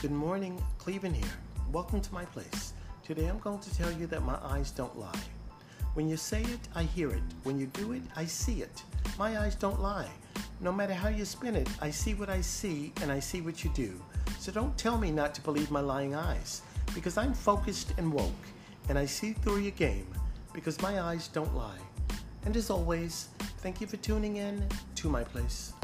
Good morning, Clevin here. Welcome to my place. Today I'm going to tell you that my eyes don't lie. When you say it, I hear it. When you do it, I see it. My eyes don't lie. No matter how you spin it, I see what I see and I see what you do. So don't tell me not to believe my lying eyes, because I'm focused and woke, and I see through your game, because my eyes don't lie. And as always, thank you for tuning in to my place.